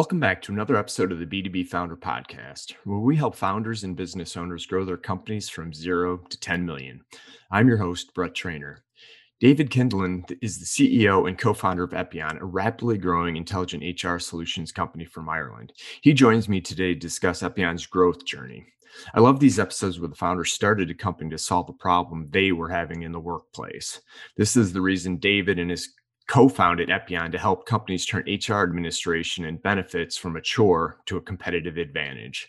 Welcome back to another episode of the B2B Founder Podcast, where we help founders and business owners grow their companies from zero to 10 million. I'm your host, Brett Trainer. David Kindlin is the CEO and co founder of Epion, a rapidly growing intelligent HR solutions company from Ireland. He joins me today to discuss Epion's growth journey. I love these episodes where the founders started a company to solve a problem they were having in the workplace. This is the reason David and his co-founded Epion to help companies turn HR administration and benefits from a chore to a competitive advantage.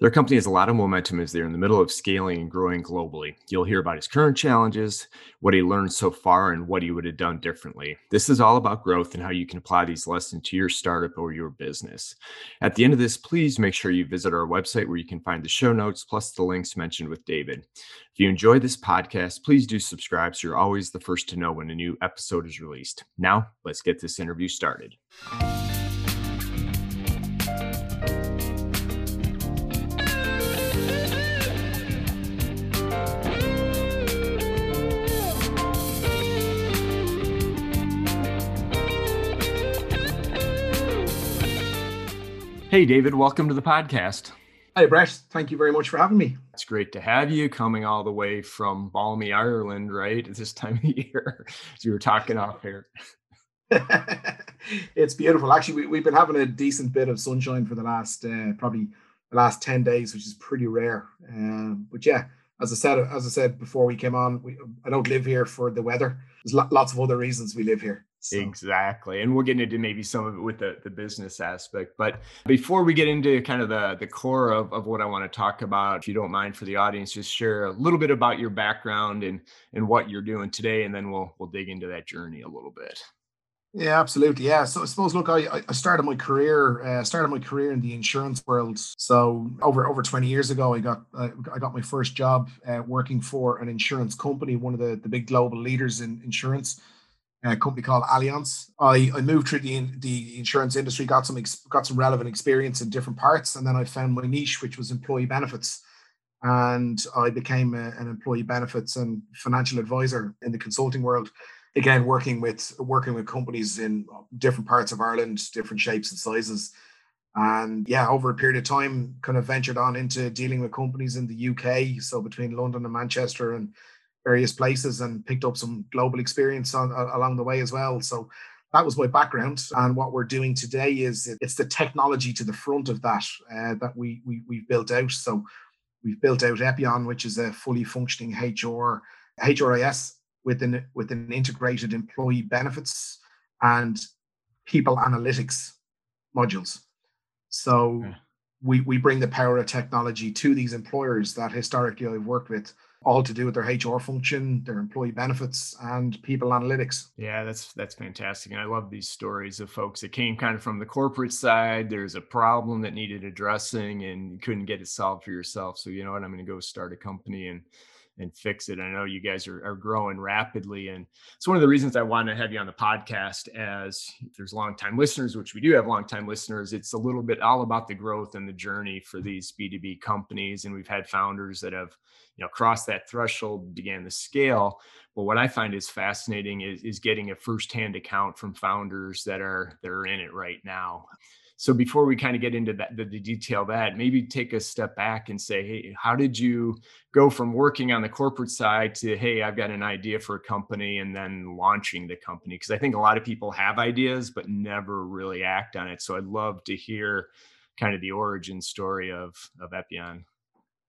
Their company has a lot of momentum as they're in the middle of scaling and growing globally. You'll hear about his current challenges, what he learned so far, and what he would have done differently. This is all about growth and how you can apply these lessons to your startup or your business. At the end of this, please make sure you visit our website where you can find the show notes plus the links mentioned with David. If you enjoy this podcast, please do subscribe so you're always the first to know when a new episode is released. Now, let's get this interview started. Hey, David, welcome to the podcast. Hi, Brett. Thank you very much for having me. It's great to have you coming all the way from balmy Ireland, right? At this time of year, as we were talking off here. it's beautiful. Actually, we, have been having a decent bit of sunshine for the last uh, probably the last 10 days, which is pretty rare. Um, but yeah, as I said, as I said before we came on, we, I don't live here for the weather. There's lots of other reasons we live here. So. Exactly. And we'll get into maybe some of it with the, the business aspect. But before we get into kind of the, the core of, of what I want to talk about, if you don't mind for the audience, just share a little bit about your background and, and what you're doing today. And then we'll, we'll dig into that journey a little bit. Yeah, absolutely. Yeah. So I suppose, look, I, I started my career, uh, started my career in the insurance world. So over over 20 years ago, I got uh, I got my first job uh, working for an insurance company, one of the, the big global leaders in insurance a company called Allianz. I, I moved through the, the insurance industry, got some ex, got some relevant experience in different parts, and then I found my niche, which was employee benefits. And I became a, an employee benefits and financial advisor in the consulting world. Again, working with working with companies in different parts of Ireland, different shapes and sizes. And yeah, over a period of time, kind of ventured on into dealing with companies in the UK. So between London and Manchester and various places and picked up some global experience on, uh, along the way as well. So that was my background. And what we're doing today is it's the technology to the front of that uh, that we, we we've built out. So we've built out Epion, which is a fully functioning HR HRIS with an with an integrated employee benefits and people analytics modules. So okay. we we bring the power of technology to these employers that historically I've worked with all to do with their HR function, their employee benefits, and people analytics. Yeah, that's that's fantastic, and I love these stories of folks that came kind of from the corporate side. There's a problem that needed addressing, and you couldn't get it solved for yourself. So you know what, I'm going to go start a company and and fix it. I know you guys are, are growing rapidly. And it's one of the reasons I want to have you on the podcast as there's longtime listeners, which we do have longtime listeners. It's a little bit all about the growth and the journey for mm-hmm. these B2B companies. And we've had founders that have, you know, crossed that threshold, began the scale. But what I find is fascinating is, is getting a firsthand account from founders that are that are in it right now. So before we kind of get into that, the, the detail that, maybe take a step back and say, hey, how did you go from working on the corporate side to, hey, I've got an idea for a company and then launching the company? Because I think a lot of people have ideas but never really act on it. So I'd love to hear kind of the origin story of of Epion.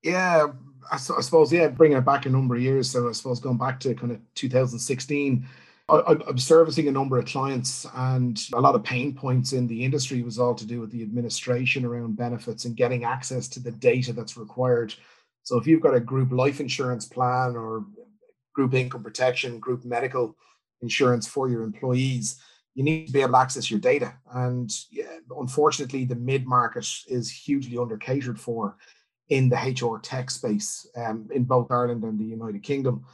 Yeah, I, I suppose yeah, bringing it back a number of years. So I suppose going back to kind of 2016 I, am servicing a number of clients, and a lot of pain points in the industry was all to do with the administration around benefits and getting access to the data that's required. So, if you've got a group life insurance plan or group income protection, group medical insurance for your employees, you need to be able to access your data. And yeah, unfortunately, the mid market is hugely under catered for in the HR tech space um, in both Ireland and the United Kingdom.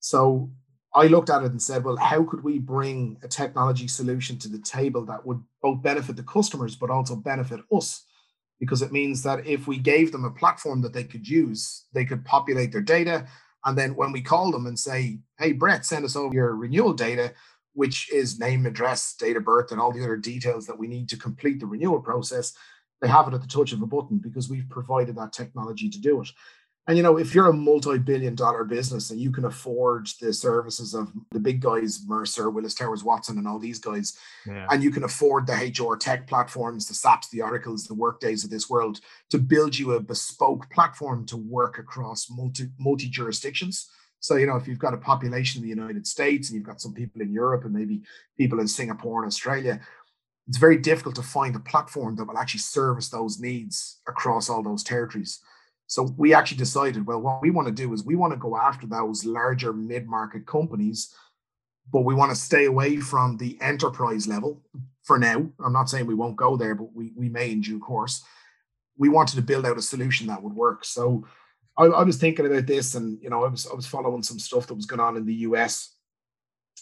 So I looked at it and said, well, how could we bring a technology solution to the table that would both benefit the customers, but also benefit us? Because it means that if we gave them a platform that they could use, they could populate their data. And then when we call them and say, hey, Brett, send us over your renewal data, which is name, address, date of birth, and all the other details that we need to complete the renewal process, they have it at the touch of a button because we've provided that technology to do it. And you know, if you're a multi-billion dollar business and you can afford the services of the big guys, Mercer, Willis Towers Watson, and all these guys, yeah. and you can afford the HR tech platforms, the SAPs, the Oracles, the Workdays of this world to build you a bespoke platform to work across multi multi jurisdictions. So, you know, if you've got a population in the United States and you've got some people in Europe and maybe people in Singapore and Australia, it's very difficult to find a platform that will actually service those needs across all those territories. So we actually decided, well, what we want to do is we want to go after those larger mid-market companies, but we want to stay away from the enterprise level for now. I'm not saying we won't go there, but we, we may in due course. We wanted to build out a solution that would work. So I, I was thinking about this, and you know, I was I was following some stuff that was going on in the US,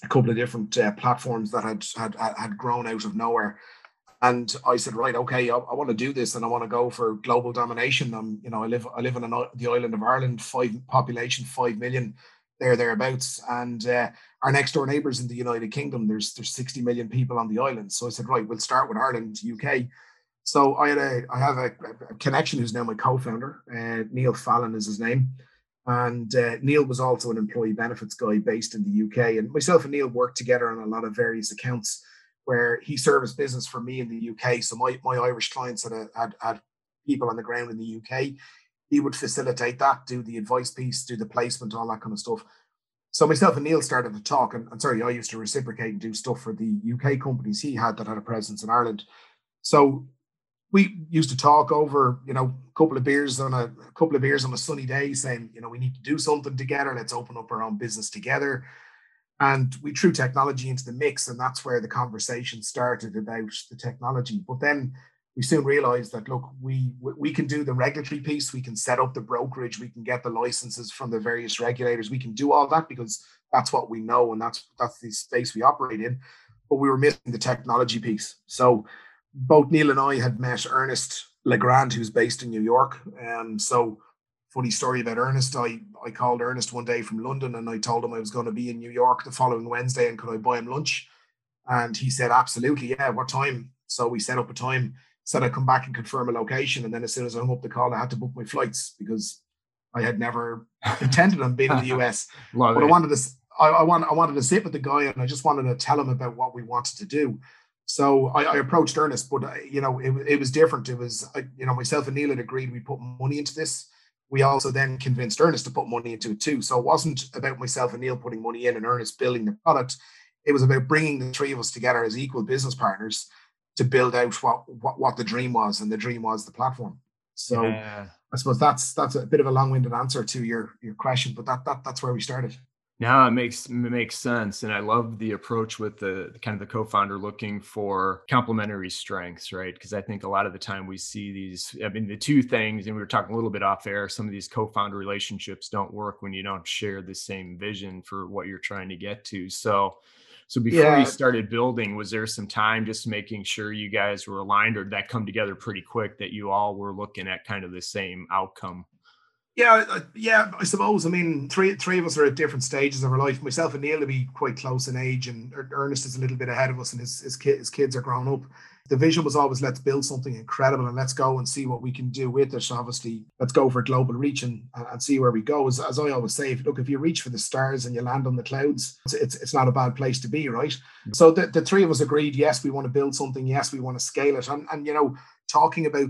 a couple of different uh, platforms that had had had grown out of nowhere and I said, right, okay, I, I, want to do this, and I want to go for global domination. I'm, you know, I live, I live on an, the island of Ireland, five population, five million, there thereabouts, and uh, our next door neighbours in the United Kingdom, there's there's 60 million people on the island. So I said, right, we'll start with Ireland, UK. So I had a, I have a, a connection who's now my co-founder, uh, Neil Fallon is his name. And uh, Neil was also an employee benefits guy based in the UK. And myself and Neil worked together on a lot of various accounts where he serviced business for me in the UK. So my, my Irish clients had, a, had, had people on the ground in the UK. He would facilitate that, do the advice piece, do the placement, all that kind of stuff. So myself and Neil started to talk, and, and sorry, I used to reciprocate and do stuff for the UK companies he had that had a presence in Ireland. So we used to talk over, you know, a couple of beers on a, a couple of beers on a sunny day, saying, you know, we need to do something together. Let's open up our own business together and we threw technology into the mix and that's where the conversation started about the technology. But then we soon realized that look we we can do the regulatory piece we can set up the brokerage we can get the licenses from the various regulators we can do all that because that's what we know and that's that's the space we operate in but we were missing the technology piece. So both neil and i had met ernest legrand who's based in new york and so funny story about Ernest. I, I called Ernest one day from London and I told him I was going to be in New York the following Wednesday and could I buy him lunch? And he said, absolutely, yeah, what time? So we set up a time, said I'd come back and confirm a location. And then as soon as I hung up the call, I had to book my flights because I had never intended on being in the US. but it. I wanted to I, I, want, I wanted to sit with the guy and I just wanted to tell him about what we wanted to do. So I, I approached Ernest, but uh, you know, it, it was different. It was, you know, myself and Neil had agreed we put money into this we also then convinced Ernest to put money into it too. So it wasn't about myself and Neil putting money in and Ernest building the product. It was about bringing the three of us together as equal business partners to build out what what, what the dream was, and the dream was the platform. So yeah. I suppose that's that's a bit of a long-winded answer to your your question, but that that that's where we started. Now it makes it makes sense, and I love the approach with the kind of the co-founder looking for complementary strengths, right? Because I think a lot of the time we see these. I mean, the two things, and we were talking a little bit off air. Some of these co-founder relationships don't work when you don't share the same vision for what you're trying to get to. So, so before yeah. you started building, was there some time just making sure you guys were aligned, or did that come together pretty quick that you all were looking at kind of the same outcome? Yeah, yeah, I suppose. I mean, three three of us are at different stages of our life. Myself and Neil will be quite close in age, and Ernest is a little bit ahead of us, and his his, his kids are grown up. The vision was always let's build something incredible and let's go and see what we can do with it. Obviously, let's go for global reach and, and see where we go. As, as I always say, if, look, if you reach for the stars and you land on the clouds, it's, it's, it's not a bad place to be, right? Mm-hmm. So the, the three of us agreed, yes, we want to build something. Yes, we want to scale it. And, and you know, talking about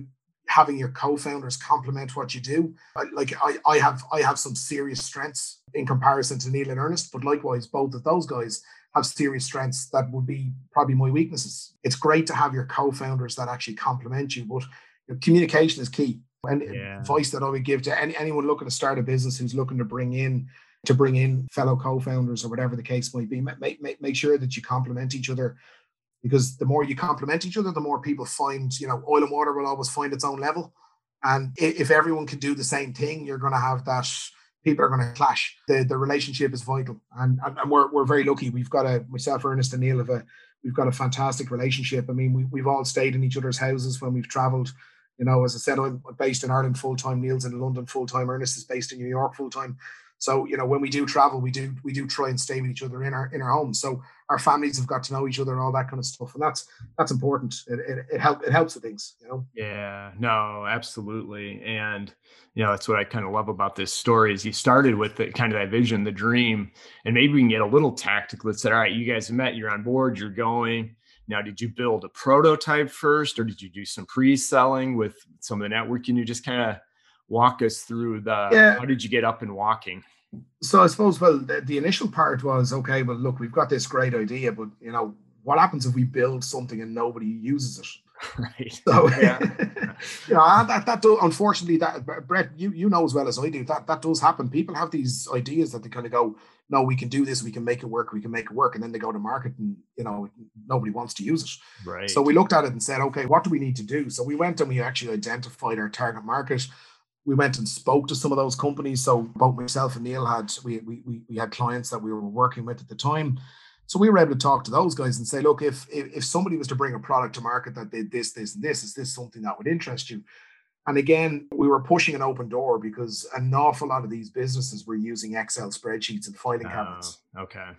having your co-founders complement what you do. like I, I have I have some serious strengths in comparison to Neil and Ernest, but likewise, both of those guys have serious strengths that would be probably my weaknesses. It's great to have your co-founders that actually complement you, but communication is key. And yeah. advice that I would give to any, anyone looking to start a business who's looking to bring in to bring in fellow co-founders or whatever the case might be, make, make, make sure that you complement each other because the more you complement each other, the more people find, you know, oil and water will always find its own level. And if everyone can do the same thing, you're going to have that people are going to clash. The the relationship is vital. And, and we're, we're very lucky. We've got a, myself, Ernest and Neil have a, we've got a fantastic relationship. I mean, we, we've all stayed in each other's houses when we've traveled. You know, as I said, I'm based in Ireland full time. Neil's in London full time. Ernest is based in New York full time. So you know, when we do travel, we do we do try and stay with each other in our in our homes. So our families have got to know each other and all that kind of stuff, and that's that's important. It it, it it helps with things, you know. Yeah, no, absolutely, and you know that's what I kind of love about this story is you started with the kind of that vision, the dream, and maybe we can get a little tactical. It said, all right, you guys met, you're on board, you're going. Now, did you build a prototype first, or did you do some pre-selling with some of the networking? You just kind of walk us through the yeah. how did you get up and walking? So I suppose well the, the initial part was okay, well look, we've got this great idea, but you know, what happens if we build something and nobody uses it? Right. So yeah, you know, that that does, unfortunately that Brett, you you know as well as I do that that does happen. People have these ideas that they kind of go, no, we can do this, we can make it work, we can make it work, and then they go to market and you know nobody wants to use it. Right. So we looked at it and said, okay, what do we need to do? So we went and we actually identified our target market we went and spoke to some of those companies. So both myself and Neil had we we we had clients that we were working with at the time. So we were able to talk to those guys and say, look, if if, somebody was to bring a product to market that did this, this, and this, is this something that would interest you? And again, we were pushing an open door because an awful lot of these businesses were using Excel spreadsheets and filing ah, cabinets. Oh, okay.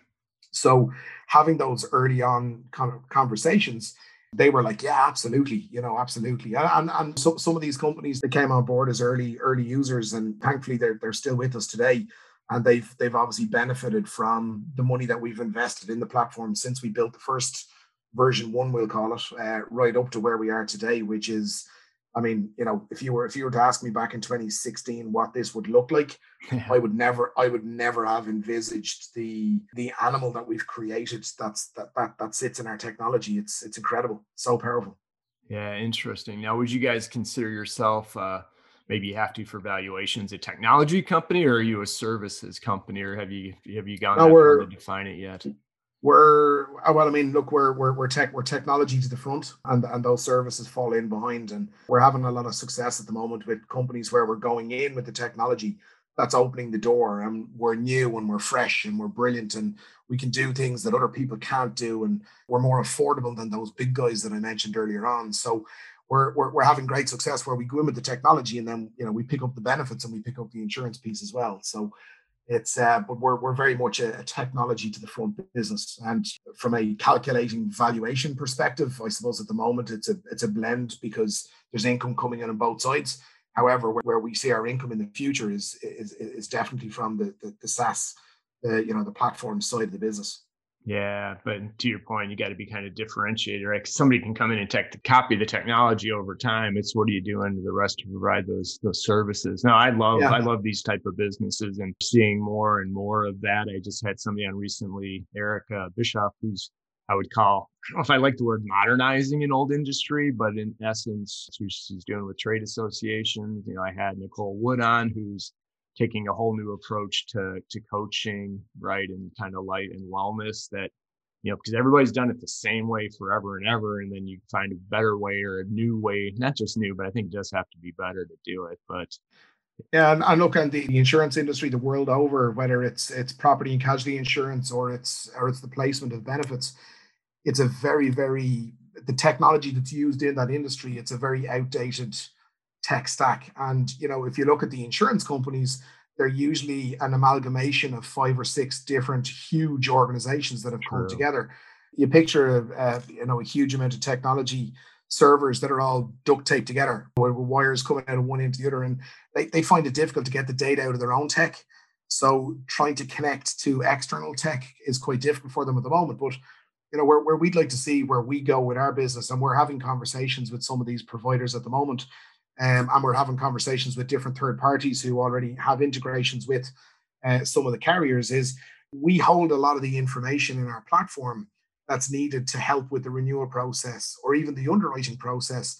So having those early on kind of conversations they were like, yeah, absolutely, you know, absolutely. And and so, some of these companies they came on board as early early users, and thankfully they're they're still with us today. And they've they've obviously benefited from the money that we've invested in the platform since we built the first version one, we'll call it, uh, right up to where we are today, which is I mean, you know, if you were if you were to ask me back in 2016 what this would look like, yeah. I would never I would never have envisaged the the animal that we've created that's that that that sits in our technology. It's it's incredible, so powerful. Yeah, interesting. Now, would you guys consider yourself uh maybe you have to for valuations a technology company or are you a services company or have you have you gone no, that to define it yet? We're uh, well i mean look we're we're, we're tech we're technology to the front and and those services fall in behind and we're having a lot of success at the moment with companies where we're going in with the technology that's opening the door and we're new and we're fresh and we're brilliant and we can do things that other people can't do and we're more affordable than those big guys that i mentioned earlier on. So we're, we're, we're having great success where we go in with the technology and then you know we pick up the benefits and we pick up the insurance piece as well. So it's uh, but we're we're very much a, a, technology to the front business, and from a calculating valuation perspective, I suppose at the moment it's a it's a blend because there's income coming in on both sides. However, where, where we see our income in the future is is, is definitely from the, the the SaaS, the you know the platform side of the business. Yeah, but to your point, you got to be kind of differentiated, right? Because somebody can come in and tech, copy the technology over time. It's what are you doing to the rest to provide those those services? No, I love yeah. I love these type of businesses and seeing more and more of that. I just had somebody on recently, Erica Bischoff, who's I would call I don't know if I like the word modernizing an old industry, but in essence, she's doing with trade associations. You know, I had Nicole Wood on, who's taking a whole new approach to to coaching, right, and kind of light and wellness that you know because everybody's done it the same way forever and ever, and then you find a better way or a new way, not just new, but I think it does have to be better to do it. But yeah, and, and look at the, the insurance industry the world over, whether it's it's property and casualty insurance or it's or it's the placement of benefits, it's a very very the technology that's used in that industry. It's a very outdated tech stack. And you know, if you look at the insurance companies, they're usually an amalgamation of five or six different huge organizations that have True. come together. You picture, uh, you know, a huge amount of technology servers that are all duct taped together with wires coming out of one end to the other, and they, they find it difficult to get the data out of their own tech. So trying to connect to external tech is quite difficult for them at the moment. But you know, where, where we'd like to see where we go with our business, and we're having conversations with some of these providers at the moment um, and we're having conversations with different third parties who already have integrations with uh, some of the carriers is we hold a lot of the information in our platform that's needed to help with the renewal process or even the underwriting process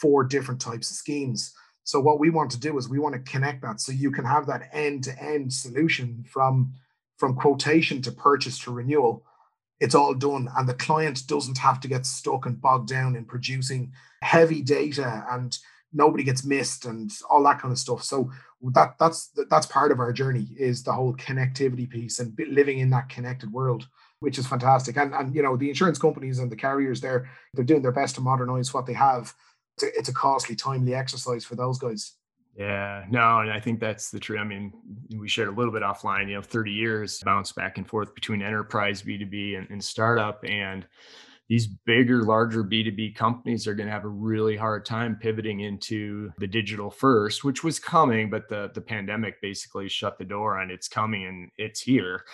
for different types of schemes. So what we want to do is we want to connect that so you can have that end-to-end solution from from quotation to purchase to renewal. It's all done and the client doesn't have to get stuck and bogged down in producing heavy data and nobody gets missed and all that kind of stuff. So that that's that's part of our journey is the whole connectivity piece and living in that connected world, which is fantastic. And and you know the insurance companies and the carriers there they're doing their best to modernize what they have. it's a, it's a costly, timely exercise for those guys. Yeah, no, and I think that's the truth. I mean, we shared a little bit offline, you know, 30 years bounce back and forth between enterprise B2B and, and startup. And these bigger, larger B2B companies are going to have a really hard time pivoting into the digital first, which was coming, but the, the pandemic basically shut the door on it's coming and it's here.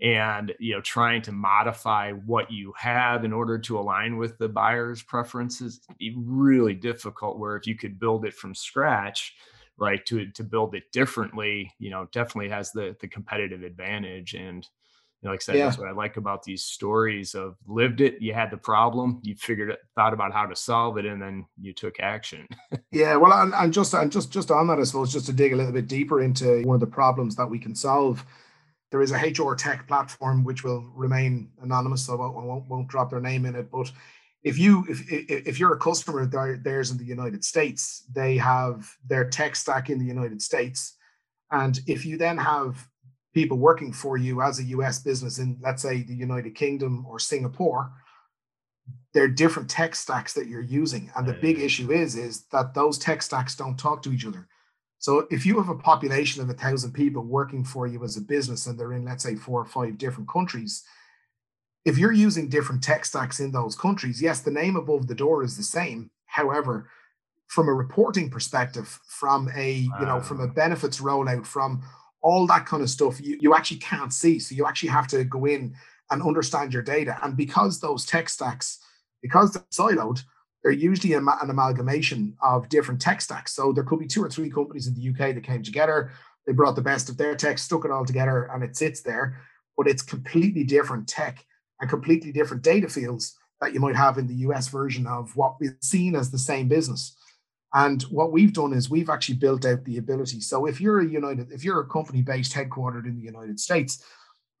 And you know, trying to modify what you have in order to align with the buyer's preferences really difficult. Where if you could build it from scratch, right, to to build it differently, you know, definitely has the the competitive advantage. And know, like I said, yeah. that's what I like about these stories of lived it, you had the problem, you figured it, thought about how to solve it, and then you took action. yeah, well, and, and just and just just on that, I suppose, just to dig a little bit deeper into one of the problems that we can solve. There is a HR tech platform which will remain anonymous, so I won't, won't, drop their name in it. But if you if if you're a customer of theirs in the United States, they have their tech stack in the United States, and if you then have people working for you as a US business in, let's say, the United Kingdom or Singapore, there are different tech stacks that you're using. And the big issue is, is that those tech stacks don't talk to each other. So if you have a population of a thousand people working for you as a business and they're in, let's say, four or five different countries, if you're using different tech stacks in those countries, yes, the name above the door is the same. However, from a reporting perspective, from a, you know, from a benefits rollout, from all that kind of stuff you, you actually can't see. So you actually have to go in and understand your data. And because those tech stacks, because they're siloed, they're usually an amalgamation of different tech stacks. So there could be two or three companies in the UK that came together. They brought the best of their tech, stuck it all together, and it sits there. But it's completely different tech and completely different data fields that you might have in the US version of what is seen as the same business. And what we've done is we've actually built out the ability. So if you're a United, if you're a company based headquartered in the United States,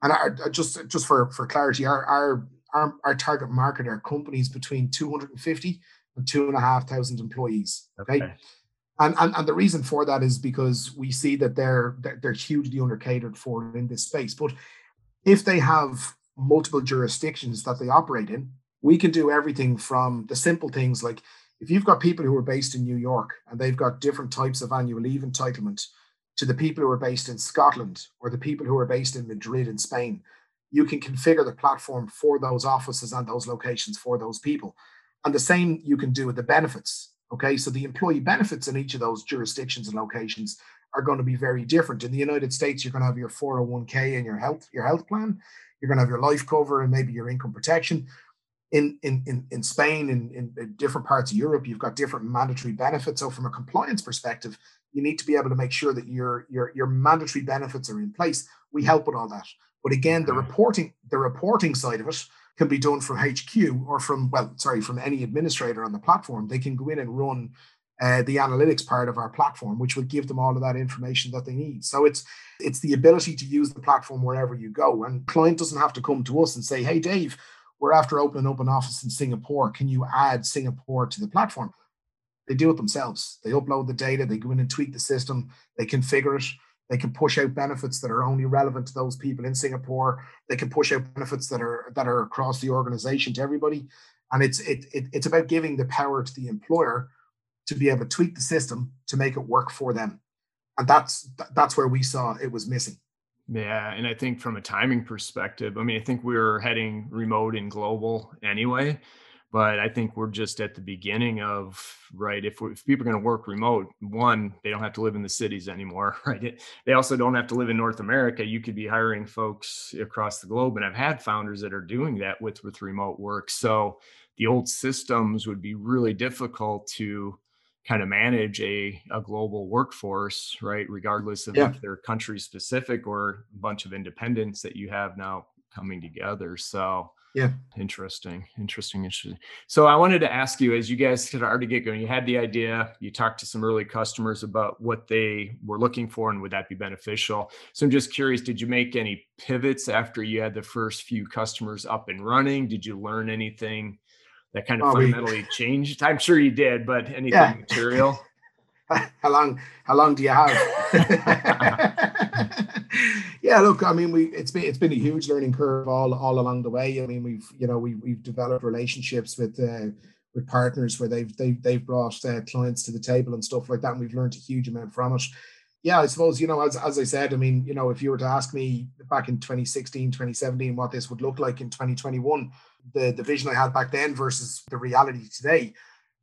and our, just just for for clarity, our our our, our target market are companies between 250 and two and a half thousand employees. Okay. okay. And, and, and the reason for that is because we see that they're they're hugely undercatered for in this space. But if they have multiple jurisdictions that they operate in, we can do everything from the simple things like if you've got people who are based in New York and they've got different types of annual leave entitlement to the people who are based in Scotland or the people who are based in Madrid in Spain, you can configure the platform for those offices and those locations for those people. And the same you can do with the benefits. Okay, so the employee benefits in each of those jurisdictions and locations are going to be very different. In the United States, you're going to have your 401k and your health, your health plan. You're going to have your life cover and maybe your income protection in in in, in Spain in, in different parts of Europe, you've got different mandatory benefits. So from a compliance perspective, you need to be able to make sure that your your your mandatory benefits are in place. We help with all that. But again, the reporting the reporting side of it can be done from HQ or from well, sorry, from any administrator on the platform. They can go in and run uh, the analytics part of our platform, which will give them all of that information that they need. So it's it's the ability to use the platform wherever you go. And client doesn't have to come to us and say, "Hey, Dave, we're after opening up an office in Singapore. Can you add Singapore to the platform? They do it themselves. They upload the data, they go in and tweak the system, they configure it, they can push out benefits that are only relevant to those people in Singapore. They can push out benefits that are that are across the organization to everybody. And it's it, it it's about giving the power to the employer to be able to tweak the system to make it work for them. And that's that's where we saw it was missing. Yeah, and I think from a timing perspective, I mean, I think we are heading remote and global anyway, but I think we're just at the beginning of right. If, if people are going to work remote, one, they don't have to live in the cities anymore, right? They also don't have to live in North America. You could be hiring folks across the globe, and I've had founders that are doing that with with remote work. So the old systems would be really difficult to kind of manage a, a global workforce, right? Regardless of yeah. if they're country specific or a bunch of independents that you have now coming together. So yeah, interesting, interesting, interesting. So I wanted to ask you, as you guys started to get going, you had the idea, you talked to some early customers about what they were looking for and would that be beneficial. So I'm just curious, did you make any pivots after you had the first few customers up and running? Did you learn anything that kind of oh, fundamentally we, changed? I'm sure you did, but anything yeah. material? how long? How long do you have? yeah, look, I mean, we it's been it's been a huge learning curve all all along the way. I mean, we've you know we we've developed relationships with uh, with partners where they've they've, they've brought uh, clients to the table and stuff like that, and we've learned a huge amount from it. Yeah, I suppose you know, as as I said, I mean, you know, if you were to ask me back in 2016, 2017, what this would look like in 2021, the the vision I had back then versus the reality today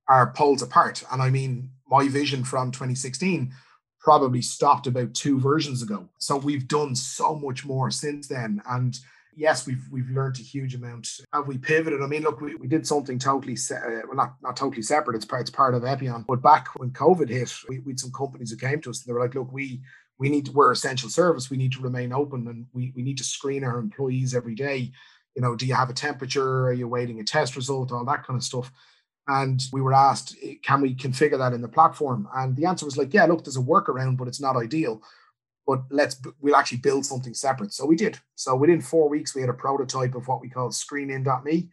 are poles apart. And I mean, my vision from 2016 probably stopped about two versions ago. So we've done so much more since then. And yes, we've we've learned a huge amount. Have we pivoted? I mean, look, we, we did something totally se- uh, well, not not totally separate. It's part it's part of Epion. But back when COVID hit, we, we had some companies who came to us and they were like, look, we we need to, we're essential service. We need to remain open and we we need to screen our employees every day. You know, do you have a temperature? Are you waiting a test result? All that kind of stuff. And we were asked, eh, can we configure that in the platform? And the answer was like, yeah, look, there's a workaround, but it's not ideal. But let's we'll actually build something separate. So we did. So within four weeks, we had a prototype of what we call screenin.me.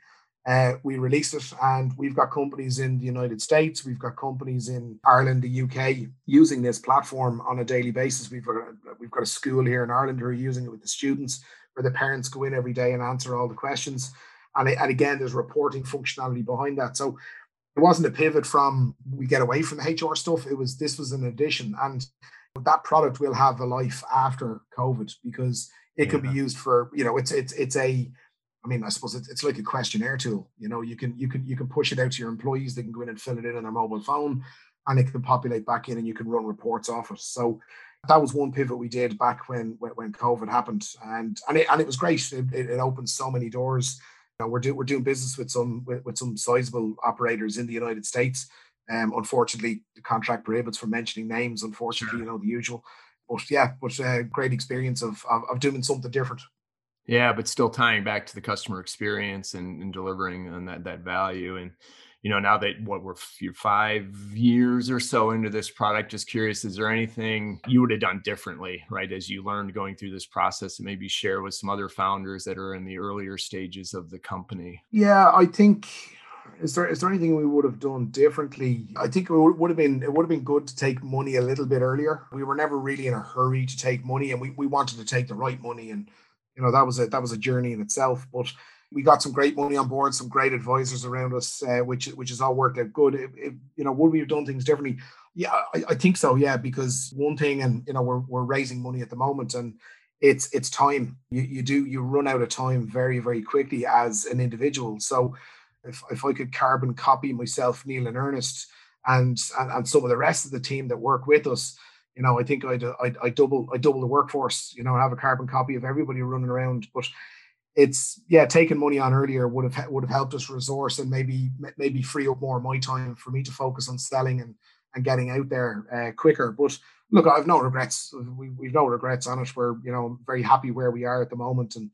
Uh, we released it, and we've got companies in the United States, we've got companies in Ireland, the UK, using this platform on a daily basis. We've got we've got a school here in Ireland who are using it with the students, where the parents go in every day and answer all the questions. And, and again, there's reporting functionality behind that. So it wasn't a pivot from we get away from the HR stuff. It was this was an addition, and that product will have a life after COVID because it yeah. can be used for you know it's it's it's a I mean I suppose it's, it's like a questionnaire tool. You know you can you can you can push it out to your employees. They can go in and fill it in on their mobile phone, and it can populate back in, and you can run reports off it. So that was one pivot we did back when when, COVID happened, and and it and it was great. It, it, it opened so many doors You know, we're doing we're doing business with some with, with some sizable operators in the United States. Um, unfortunately, the contract prohibits from mentioning names. Unfortunately, you know the usual. But yeah, but uh, great experience of, of, of doing something different. Yeah, but still tying back to the customer experience and, and delivering on that that value and you know, now that what we're five years or so into this product, just curious, is there anything you would have done differently, right? As you learned going through this process and maybe share with some other founders that are in the earlier stages of the company? Yeah, I think is there is there anything we would have done differently? I think it would have been it would have been good to take money a little bit earlier. We were never really in a hurry to take money, and we, we wanted to take the right money, and you know that was a that was a journey in itself. But we got some great money on board, some great advisors around us, uh, which which has all worked out good. If, if, you know, would we have done things differently? Yeah, I, I, think so. Yeah, because one thing, and you know, we're we're raising money at the moment, and it's it's time. You you do you run out of time very very quickly as an individual. So if if I could carbon copy myself, Neil and Ernest, and and, and some of the rest of the team that work with us, you know, I think I'd, I'd, I'd double I double the workforce. You know, have a carbon copy of everybody running around, but it's yeah, taking money on earlier would have would have helped us resource and maybe maybe free up more of my time for me to focus on selling and and getting out there uh, quicker. But look, I've no regrets. We, we've no regrets on it. We're you know very happy where we are at the moment, and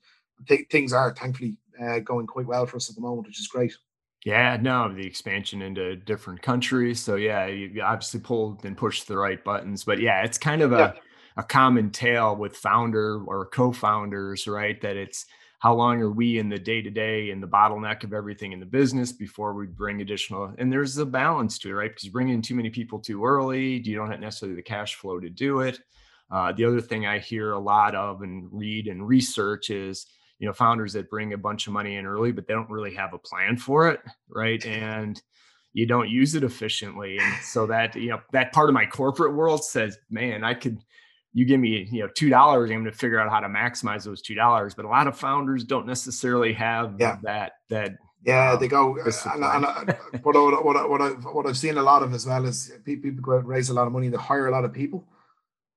th- things are thankfully uh, going quite well for us at the moment, which is great. Yeah, no, the expansion into different countries. So yeah, you obviously pulled and pushed the right buttons, but yeah, it's kind of a yeah. a common tale with founder or co-founders, right? That it's how long are we in the day to day and the bottleneck of everything in the business before we bring additional and there's a balance to it right? Because you bring in too many people too early you don't have necessarily the cash flow to do it. Uh, the other thing i hear a lot of and read and research is you know founders that bring a bunch of money in early but they don't really have a plan for it right? And you don't use it efficiently. And so that you know that part of my corporate world says man i could you give me you know two dollars i'm going to figure out how to maximize those two dollars. But a lot of founders don't necessarily have yeah. that that yeah um, they go uh, and, and, and what, I, what, what, I, what i've seen a lot of as well is people go out and raise a lot of money they hire a lot of people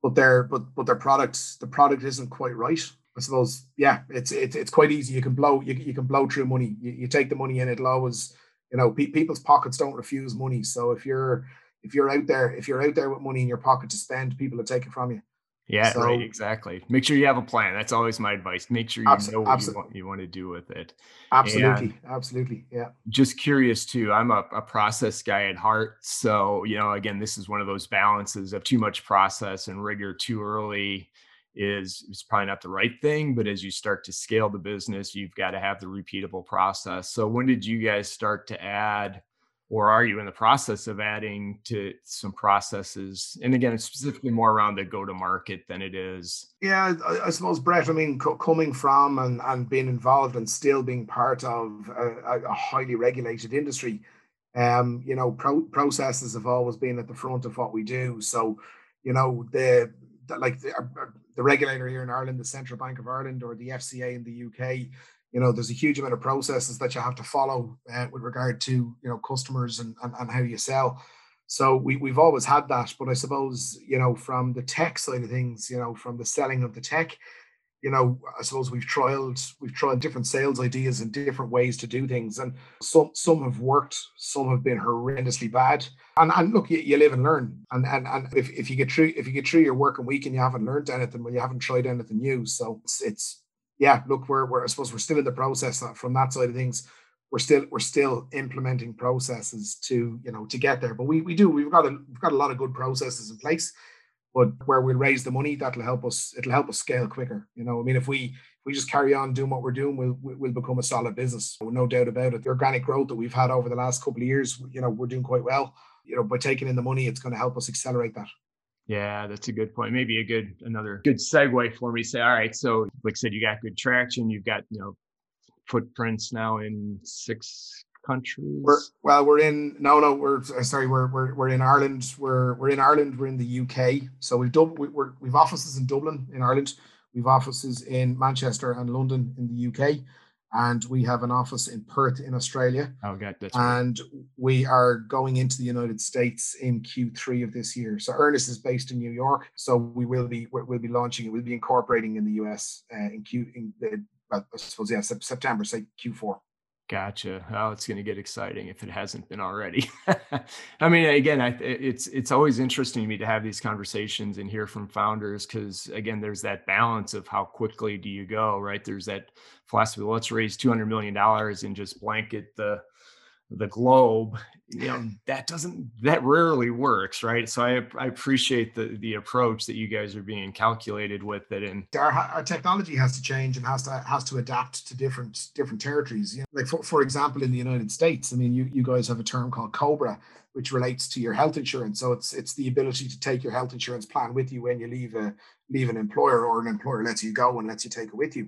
but their but but their products the product isn't quite right. I suppose yeah it's it's, it's quite easy. You can blow you, you can blow through money. You, you take the money in it'll always you know pe- people's pockets don't refuse money. So if you're if you're out there if you're out there with money in your pocket to spend people will take it from you yeah, so, right. Exactly. Make sure you have a plan. That's always my advice. Make sure you abso- know what you want, you want, to do with it. Absolutely. And absolutely. Yeah. Just curious too. I'm a, a process guy at heart. So, you know, again, this is one of those balances of too much process and rigor too early is is probably not the right thing. But as you start to scale the business, you've got to have the repeatable process. So when did you guys start to add or are you in the process of adding to some processes and again it's specifically more around the go to market than it is yeah i, I suppose brett i mean co- coming from and, and being involved and still being part of a, a highly regulated industry Um, you know, pro- processes have always been at the front of what we do. So, you know, the, the like the, uh, the regulator here in Ireland, the Central Bank of Ireland, or the FCA in the UK, you know, there's a huge amount of processes that you have to follow uh, with regard to you know customers and, and, and how you sell. So we, we've always had that, but I suppose you know from the tech side of things, you know, from the selling of the tech, you know, I suppose we've trialed we've tried different sales ideas and different ways to do things, and some some have worked, some have been horrendously bad. And and look, you, you live and learn, and and and if, if you get through if you get through your working week and you haven't learned anything, well, you haven't tried anything new. So it's, it's yeah, look, we're we're I suppose we're still in the process from that side of things. We're still we're still implementing processes to you know to get there, but we we do we've got a we've got a lot of good processes in place but where we'll raise the money that'll help us it'll help us scale quicker you know? I mean if we if we just carry on doing what we're doing we'll we'll become a solid business no doubt about it. The organic growth that we've had over the last couple of years you know we're doing quite well you know by taking in the money it's going to help us accelerate that yeah, that's a good point. Maybe a good another good segue for me. Say, all right, so like I said, you got good traction. You've got you know footprints now in six countries? We're, well, we're in no, no. We're uh, sorry. We're, we're we're in Ireland. We're we're in Ireland. We're in the UK. So we've dub, we, we're we've offices in Dublin in Ireland. We've offices in Manchester and London in the UK, and we have an office in Perth in Australia. Oh, God, that's and right. we are going into the United States in Q3 of this year. So Ernest is based in New York. So we will be we'll be launching it. We'll be incorporating in the US uh, in Q in the, I suppose yeah September, say Q4. Gotcha. Oh, it's going to get exciting if it hasn't been already. I mean, again, I, it's it's always interesting to me to have these conversations and hear from founders because, again, there's that balance of how quickly do you go, right? There's that philosophy. Let's raise two hundred million dollars and just blanket the the globe you know that doesn't that rarely works right? So i, I appreciate the the approach that you guys are being calculated with it and our, our technology has to change and has to has to adapt to different different territories you know, like for, for example in the united states i mean you you guys have a term called cobra which relates to your health insurance. So it's it's the ability to take your health insurance plan with you when you leave a leave an employer or an employer lets you go and lets you take it with you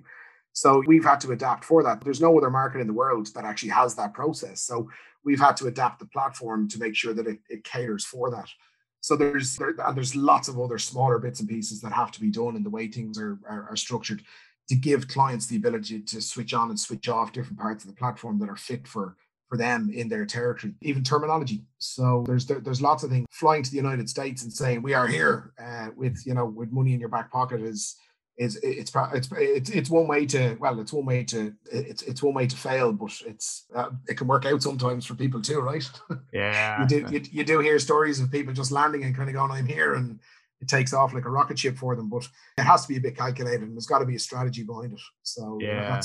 so we've had to adapt for that. There's no other market in the world that actually has that process. So we've had to adapt the platform to make sure that it, it caters for that. So there's there, and there's lots of other smaller bits and pieces that have to be done in the way things are, are, are structured to give clients the ability to switch on and switch off different parts of the platform that are fit for for them in their territory, even terminology. So there's there, there's lots of things. Flying to the United States and saying we are here uh, with you know with money in your back pocket is is it's it's it's it's one way to well it's one way to it's it's one way to fail but it's uh, it can work out sometimes for people too right? Yeah you do you, you do hear stories of people just landing and kind of going i'm here and it takes off like a rocket ship for them but it has to be a bit calculated and there's got to be a strategy behind it. So yeah you know, I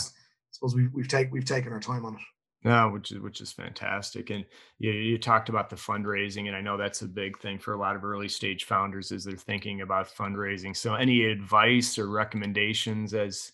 suppose we've, we've taken we've taken our time on it no, which is which is fantastic. And you, you talked about the fundraising, and I know that's a big thing for a lot of early stage founders as they're thinking about fundraising. So, any advice or recommendations as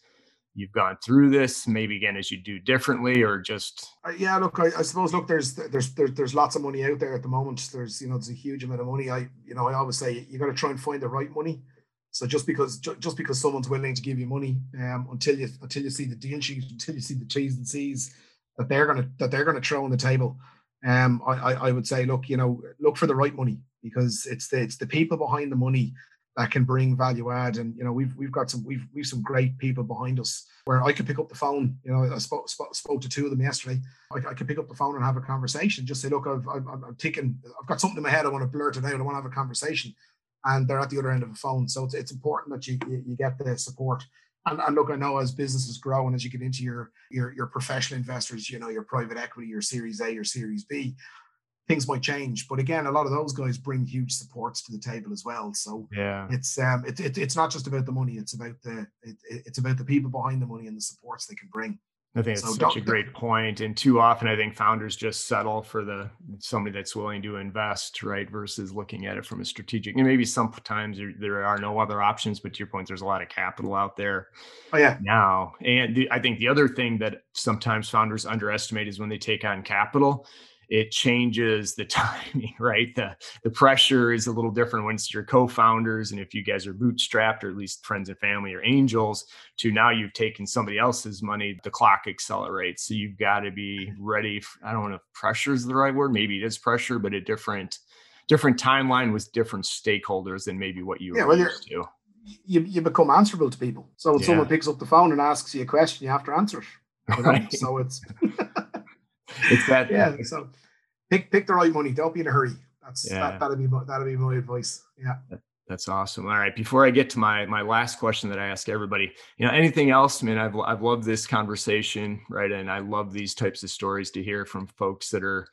you've gone through this? Maybe again as you do differently, or just uh, yeah. Look, I, I, suppose look, there's there's there's there's lots of money out there at the moment. There's you know there's a huge amount of money. I you know I always say you got to try and find the right money. So just because just because someone's willing to give you money, um, until you until you see the deal sheet, until you see the T's and C's that they're to that they're to throw on the table. Um, I, I I would say, look, you know, look for the right money because it's the it's the people behind the money that can bring value add. And you know, we've we've got some we've we've some great people behind us where I could pick up the phone. You know, I spoke spoke, spoke to two of them yesterday. I, I could pick up the phone and have a conversation. Just say, look, I've, I've I'm thinking, I've got something in my head. I want to blurt it out. I want to have a conversation, and they're at the other end of the phone. So it's, it's important that you, you you get the support and, and look, I know as businesses grow and as you get into your, your your professional investors, you know, your private equity, your Series A, your Series B, things might change. But again, a lot of those guys bring huge supports to the table as well. So yeah, it's um, it, it it's not just about the money; it's about the it, it's about the people behind the money and the supports they can bring. I think it's so such a great point. And too often, I think founders just settle for the somebody that's willing to invest, right? Versus looking at it from a strategic. And maybe sometimes there, there are no other options, but to your point, there's a lot of capital out there. Oh yeah. Now, and the, I think the other thing that sometimes founders underestimate is when they take on capital it changes the timing, right? The the pressure is a little different when it's your co-founders and if you guys are bootstrapped or at least friends and family or angels to now you've taken somebody else's money, the clock accelerates. So you've got to be ready. For, I don't know if pressure is the right word. Maybe it is pressure, but a different different timeline with different stakeholders than maybe what you yeah, were well, used to. You, you become answerable to people. So when yeah. someone picks up the phone and asks you a question, you have to answer it. You know? Right. So it's it's that yeah. So pick pick the right money. Don't be in a hurry. That's yeah. that, that'll be that'll be my advice. Yeah. That's awesome. All right. Before I get to my my last question that I ask everybody, you know, anything else? I mean, I've I've loved this conversation, right? And I love these types of stories to hear from folks that are,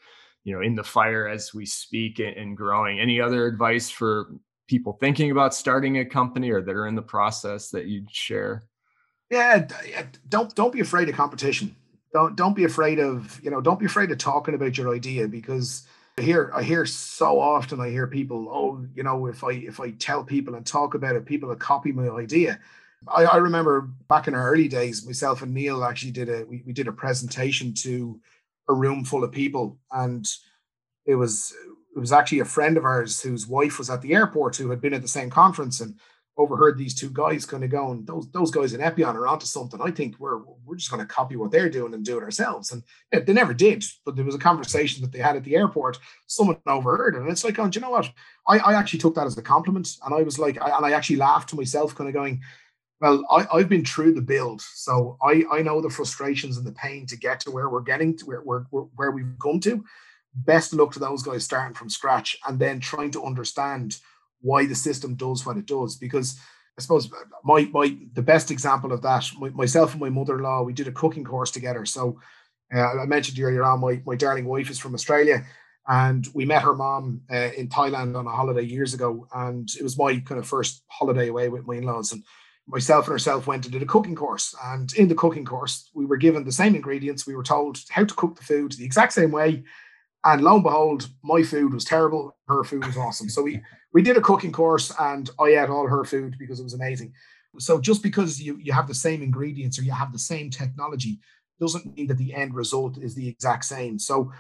you know, in the fire as we speak and, and growing. Any other advice for people thinking about starting a company or that are in the process that you'd share? Yeah, don't don't be afraid of competition don't don't be afraid of you know don't be afraid of talking about your idea because I hear I hear so often I hear people oh you know if I if I tell people and talk about it people will copy my idea. I, I remember back in our early days myself and Neil actually did a we, we did a presentation to a room full of people and it was it was actually a friend of ours whose wife was at the airport who had been at the same conference and overheard these two guys kind of going, those those guys in Epion are onto something. I think we're we're just going to copy what they're doing and do it ourselves. And they never did, but there was a conversation that they had at the airport. Someone overheard and it's like, oh, do you know what? I, I actually took that as a compliment, and I was like, I, and I actually laughed to myself, kind of going, well, I, I've been through the build, so I I know the frustrations and the pain to get to where we're getting to where where, where we've come to. Best luck to those guys starting from scratch and then trying to understand why the system does what it does. Because I suppose my my the best example of that, my, myself and my mother-in-law, we did a cooking course together. So uh, I mentioned earlier on, my my darling wife is from Australia, and we met her mom uh, in Thailand on a holiday years ago, and it was my kind of first holiday away with my in-laws and. Myself and herself went and did a cooking course, and in the cooking course, we were given the same ingredients. We were told how to cook the food the exact same way, and lo and behold, my food was terrible. Her food was awesome. So we we did a cooking course, and I ate all her food because it was amazing. So just because you you have the same ingredients or you have the same technology doesn't mean that the end result is the exact same. So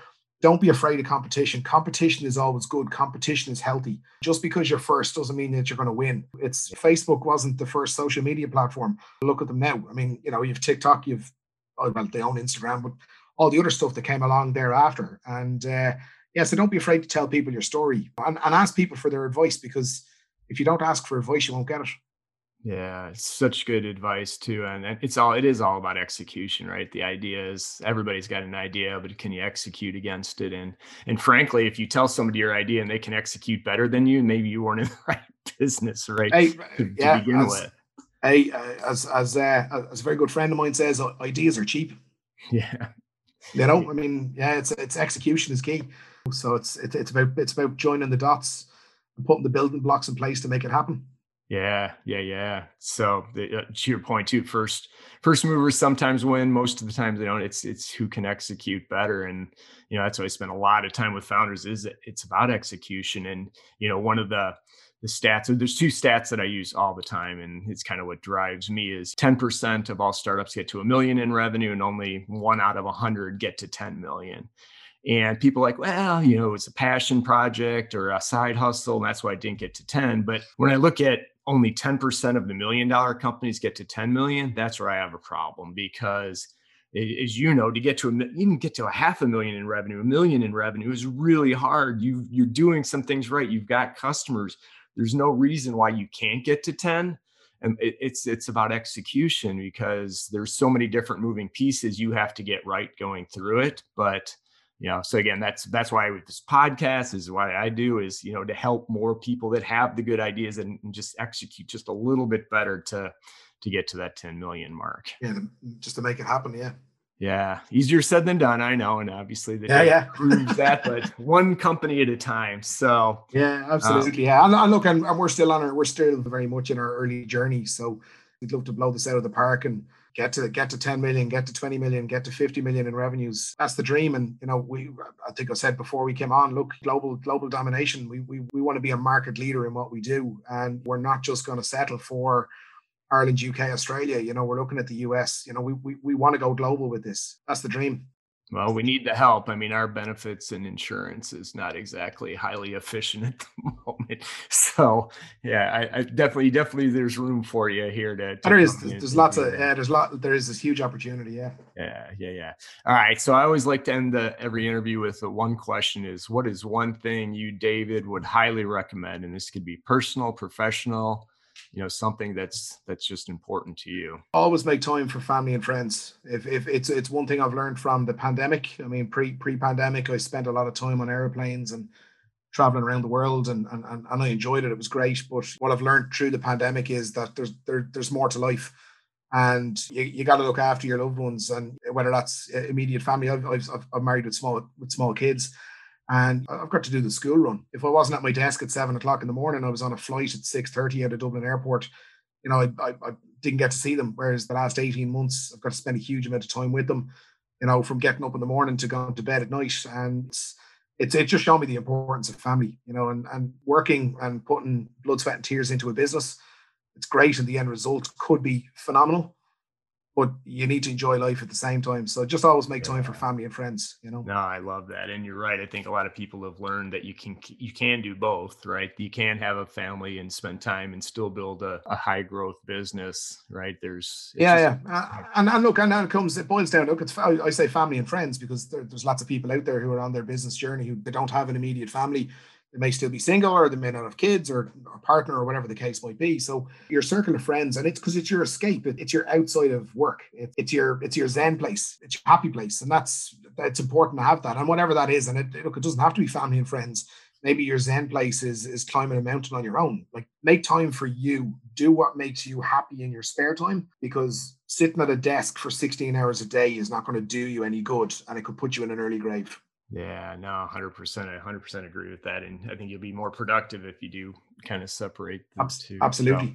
don't be afraid of competition. Competition is always good. Competition is healthy. Just because you're first doesn't mean that you're going to win. It's Facebook wasn't the first social media platform. Look at them now. I mean, you know, you've TikTok, you've oh, well, they own Instagram, but all the other stuff that came along thereafter. And uh, yeah, so don't be afraid to tell people your story and, and ask people for their advice because if you don't ask for advice, you won't get it. Yeah, it's such good advice too, and it's all it is all about execution, right? The idea is everybody's got an idea, but can you execute against it? And and frankly, if you tell somebody your idea and they can execute better than you, maybe you weren't in the right business, right? Hey, to, yeah, to begin as, with. Hey, uh, as as uh, as a very good friend of mine says, ideas are cheap. Yeah, you know, I mean, yeah, it's it's execution is key. So it's it's it's about it's about joining the dots and putting the building blocks in place to make it happen. Yeah, yeah, yeah. So the, uh, to your point too, first first movers sometimes win. Most of the time they don't. It's it's who can execute better, and you know that's why I spend a lot of time with founders. Is it's about execution, and you know one of the the stats there's two stats that i use all the time and it's kind of what drives me is 10% of all startups get to a million in revenue and only one out of 100 get to 10 million and people like well you know it's a passion project or a side hustle and that's why i didn't get to 10 but when i look at only 10% of the million dollar companies get to 10 million that's where i have a problem because as you know, to get to a, even get to a half a million in revenue, a million in revenue is really hard. You you're doing some things right. You've got customers there's no reason why you can't get to 10 and it, it's it's about execution because there's so many different moving pieces you have to get right going through it but you know so again that's that's why with this podcast is why i do is you know to help more people that have the good ideas and, and just execute just a little bit better to to get to that 10 million mark. Yeah just to make it happen yeah yeah, easier said than done. I know, and obviously they yeah, yeah. proves that, but one company at a time. So yeah, absolutely. Um, yeah, and, look, and, and, we're still on our, we're still very much in our early journey. So we'd love to blow this out of the park and get to get to 10 million, get to 20 million, get to 50 million in revenues. That's the dream. And you know, we I think I said before we came on, look, global global domination. We we we want to be a market leader in what we do, and we're not just going to settle for Ireland, UK, Australia. You know, we're looking at the US. You know, we we, we want to go global with this. That's the dream. Well, we need the help. I mean, our benefits and insurance is not exactly highly efficient at the moment. So, yeah, I, I definitely, definitely, there's room for you here to. to there is. There's lots of. Yeah, there's lot. There is this huge opportunity. Yeah. Yeah, yeah, yeah. All right. So I always like to end the every interview with a one question: is what is one thing you, David, would highly recommend? And this could be personal, professional you know something that's that's just important to you? Always make time for family and friends. If, if it's it's one thing i've learned from the pandemic. I mean pre pre-pandemic i spent a lot of time on airplanes and traveling around the world and, and and i enjoyed it. It was great. But what i've learned through the pandemic is that there's there, there's more to life. And you, you got to look after your loved ones. And whether that's uh, immediate family I've, I've, I've married with small with small kids and I've got to do the school run. If I wasn't at my desk at seven o'clock in the morning, I was on a flight at six thirty out of Dublin Airport. You know, I, I, I, didn't get to see them. Whereas the last eighteen months, I've got to spend a huge amount of time with them. You know, from getting up in the morning to going to bed at night, and it's it just showed me the importance of family. You know, and and working and putting blood, sweat, and tears into a business. It's great, and the end result could be phenomenal but you need to enjoy life at the same time. So just always make time for family and friends, you know. No, I love that. And you're right. I think a lot of people have learned that you can you can do both, right? You can have a family and spend time and still build a, a high growth business, right? There's Yeah, just, yeah. Uh, and, and look, and it comes it boils down. Look, it's I say family and friends because there, there's lots of people out there who are on their business journey who they don't have an immediate family they may still be single or they may not have kids or a partner or whatever the case might be. So your circle of friends, and it's because it's your escape. It's your outside of work. It's your it's your zen place. It's your happy place, and that's it's important to have that. And whatever that is, and it look, it doesn't have to be family and friends. Maybe your zen place is is climbing a mountain on your own. Like make time for you. Do what makes you happy in your spare time, because sitting at a desk for 16 hours a day is not going to do you any good, and it could put you in an early grave. Yeah, no, hundred percent. I hundred percent agree with that, and I think you'll be more productive if you do kind of separate the two. Absolutely. So,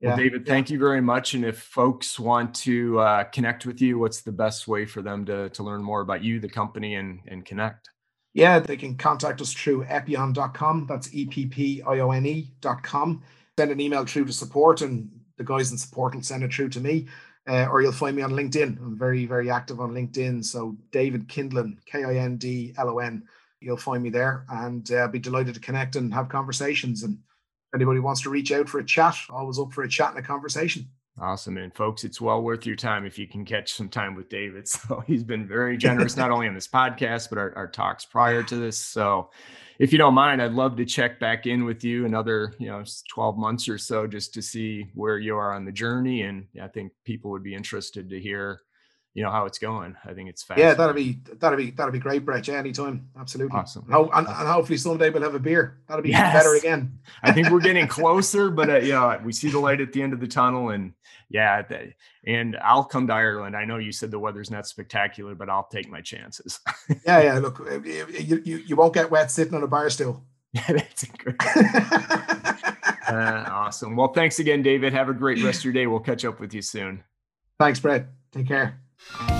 yeah. Well, David, thank you very much. And if folks want to uh, connect with you, what's the best way for them to to learn more about you, the company, and and connect? Yeah, they can contact us through eppion.com. That's E P P I O N E.com. Send an email through to support, and the guys in support will send it through to me uh, or you'll find me on LinkedIn. I'm very, very active on LinkedIn. So David Kindlon, K I N D L O N. You'll find me there, and uh, be delighted to connect and have conversations. And if anybody wants to reach out for a chat, always up for a chat and a conversation. Awesome. And folks, it's well worth your time if you can catch some time with David. So he's been very generous, not only on this podcast, but our, our talks prior to this. So if you don't mind, I'd love to check back in with you another, you know, 12 months or so just to see where you are on the journey. And I think people would be interested to hear, you know, how it's going. I think it's fast. Yeah, that'll be that'll be that'll be great, Brett. Yeah, anytime. Absolutely. Awesome. And, and, and, hopefully someday we'll have a beer. That'll be yes. better again. I think we're getting closer, but uh, yeah, we see the light at the end of the tunnel and yeah, and I'll come to Ireland. I know you said the weather's not spectacular, but I'll take my chances. yeah, yeah. Look, you, you, you won't get wet sitting on a bar stool. Yeah, that's great. uh, awesome. Well, thanks again, David. Have a great rest of your day. We'll catch up with you soon. Thanks, Brett. Take care. Thank you.